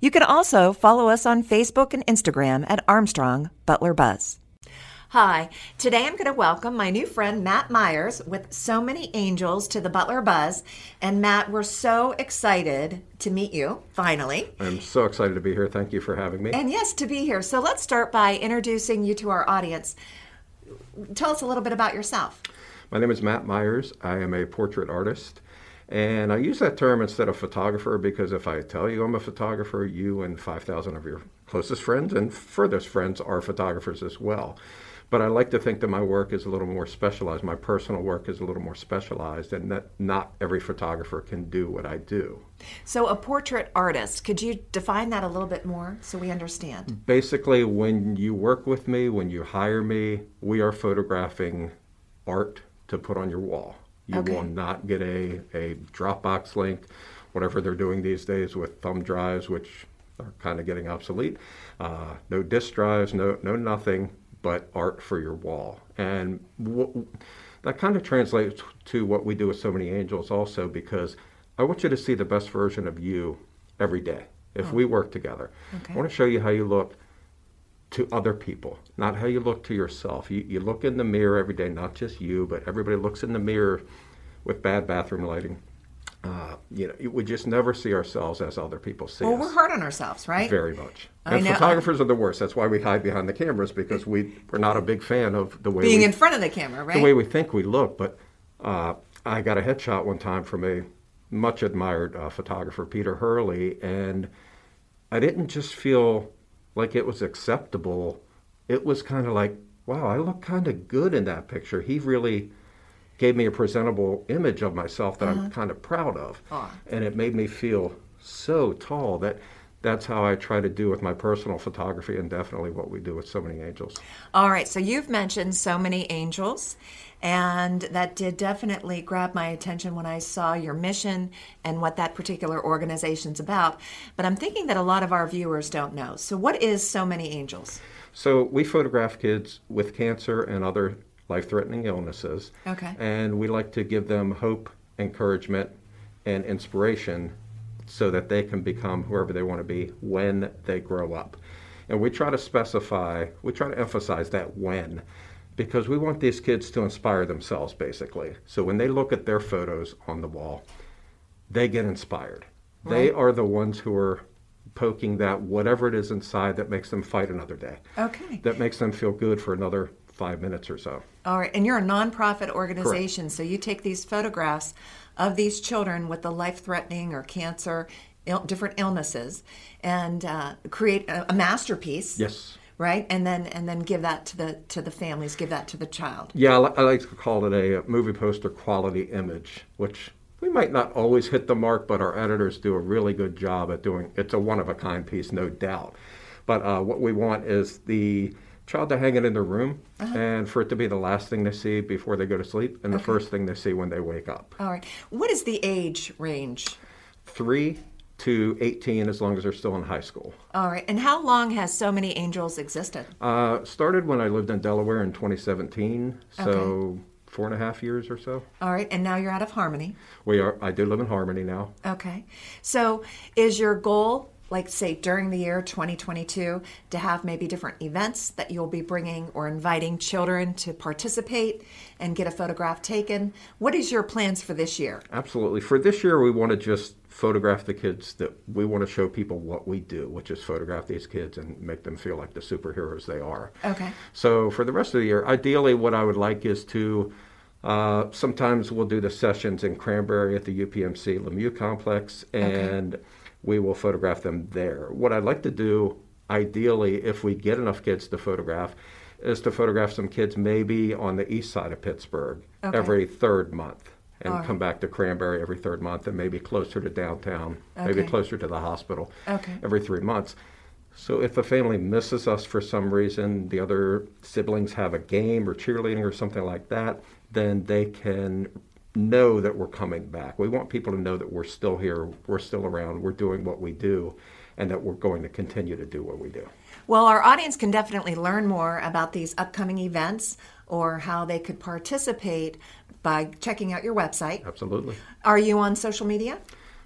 You can also follow us on Facebook and Instagram at Armstrong Butler Buzz. Hi, today I'm going to welcome my new friend Matt Myers with So Many Angels to the Butler Buzz. And Matt, we're so excited to meet you finally. I'm so excited to be here. Thank you for having me. And yes, to be here. So let's start by introducing you to our audience. Tell us a little bit about yourself. My name is Matt Myers. I am a portrait artist. And I use that term instead of photographer because if I tell you I'm a photographer, you and 5,000 of your closest friends and furthest friends are photographers as well. But I like to think that my work is a little more specialized. My personal work is a little more specialized, and that not every photographer can do what I do. So, a portrait artist, could you define that a little bit more so we understand? Basically, when you work with me, when you hire me, we are photographing art to put on your wall. You Okay. will not get a, a Dropbox link, whatever they're doing these days with thumb drives, which are kind of getting obsolete. Uh, no disk drives, no, no nothing but art for your wall. And w- that kind of translates to what we do with So Many Angels also because I want you to see the best version of you every day if we work together. Okay. I want to show you how you look to other people, not how you look to yourself. You, you look in the mirror every day, not just you, but everybody looks in the mirror with bad bathroom lighting. Uh, you know, we just never see ourselves as other people see Well, us. we're hard on ourselves, right? Very much. I and know. photographers are the worst. That's why we hide behind the cameras because we, we're not a big fan of the way Being we, in front of the camera, right? the way we think we look. But uh, I got a headshot one time from a much admired uh, photographer, Peter Hurley, and I didn't just feel like it was acceptable. It was kind of like, wow, I look kind of good in that picture. He really gave me a presentable image of myself that I'm uh-huh. kind of proud of. And it made me feel so tall that that's how I try to do with my personal photography and definitely what we do with so many angels. All right, so you've mentioned so many angels, and that did definitely grab my attention when I saw your mission and what that particular organization's about. But I'm thinking that a lot of our viewers don't know. So, what is So Many Angels? So we photograph kids with cancer and other life-threatening illnesses. Okay. And we like to give them hope, encouragement, and inspiration so that they can become whoever they want to be when they grow up. And we try to specify, we try to emphasize that when because we want these kids to inspire themselves basically. So when they look at their photos on the wall, they get inspired. They are the ones who are poking that whatever it is inside that makes them fight another day Okay. that makes them feel good for another five minutes or so. All right, and you're a nonprofit organization, so you take these photographs of these children with the life threatening or cancer, Ill, different illnesses, and uh, create a, a masterpiece. Yes. Right, and then and then give that to the to the families, give that to the child. Yeah, I, like to call it a, movie poster quality image, which we might not always hit the mark, but our editors do a really good job at doing. It's a one of a kind piece, no doubt. But uh, what we want is the child to hang it in their room and for it to be the last thing they see before they go to sleep and the first thing they see when they wake up. All right, what is the age range? Three to 18, as long as they're still in high school. All right, and how long has So Many Angels existed? Uh, started when I lived in Delaware in 2017, so four and a half years or so. All right, and now you're out of Harmony. We are. I do live in Harmony now. Okay, so is your goal, like say during the year 2022, to have maybe different events that you'll be bringing or inviting children to participate and get a photograph taken? What is your plans for this year? Absolutely. For this year, we want to just photograph the kids. That we want to show people what we do, which is photograph these kids and make them feel like the superheroes they are. Okay. So for the rest of the year, ideally, what I would like is to. Uh, sometimes we'll do the sessions in Cranberry at the UPMC Lemieux complex, and we will photograph them there. What I'd like to do, ideally, if we get enough kids to photograph, is to photograph some kids maybe on the east side of Pittsburgh Okay. every third month, and right. come back to Cranberry every third month, and maybe closer to downtown, maybe closer to the hospital Okay. every three months. So if a family misses us for some reason, the other siblings have a game or cheerleading or something like that, then they can know that we're coming back. We want people to know that we're still here, we're still around, we're doing what we do, and that we're going to continue to do what we do. Well, our audience can definitely learn more about these upcoming events or how they could participate by checking out your website. Absolutely. Are you on social media?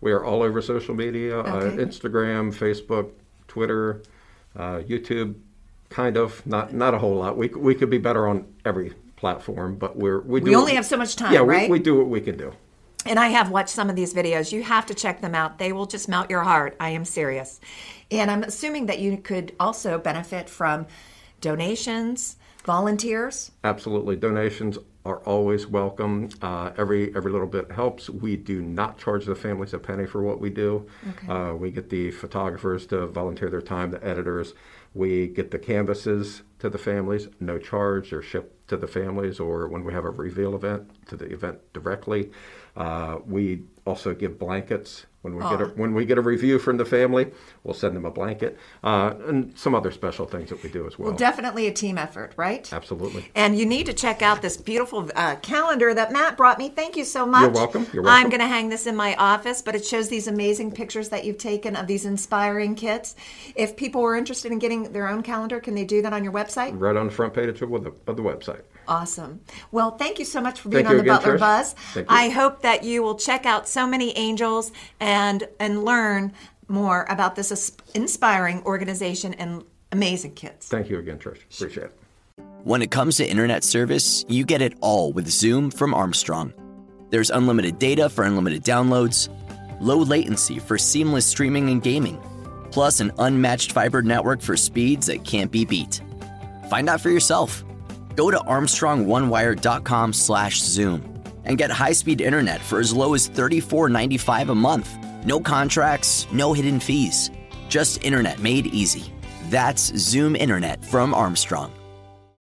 We are all over social media uh, Okay. uh, Instagram, Facebook, Twitter, uh, YouTube, kind of, not, not a whole lot. We, we could be better on every platform, but we're, we do. We only have so much time, yeah, right? we, we do what we can do. And I have watched some of these videos. You have to check them out. They will just melt your heart. I am serious. And I'm assuming that you could also benefit from donations, volunteers. Absolutely. Donations are always welcome. Uh, every every little bit helps. We do not charge the families a penny for what we do. Okay. Uh, we get the photographers to volunteer their time, the editors. We get the canvases to the families, no charge. They're shipped to the families, or when we have a reveal event, to the event directly. Uh, we also give blankets when we get a, when we get a review from the family. We'll send them a blanket uh, and some other special things that we do as well. Well, definitely a team effort, right? Absolutely. And you need to check out this beautiful uh, calendar that Matt brought me. Thank you so much. You're welcome. You're I'm going to hang this in my office, but it shows these amazing pictures that you've taken of these inspiring kids. If people were interested in getting their own calendar, can they do that on your website? Right on the front page of the, of the website. Awesome. Well, thank you so much for being Thank on the again, Butler Trish. Buzz. I hope that you will check out so many angels and and learn more about this inspiring organization and amazing kids. Thank you again, Trish. Appreciate it. When it comes to internet service, you get it all with Zoom from Armstrong. There's unlimited data for unlimited downloads, low latency for seamless streaming and gaming, plus an unmatched fiber network for speeds that can't be beat. Find out for yourself. Go to armstrongonewire.com/zoom and get high-speed internet for as low as $34.95 a month. No contracts, no hidden fees. Just internet made easy. That's Zoom Internet from Armstrong.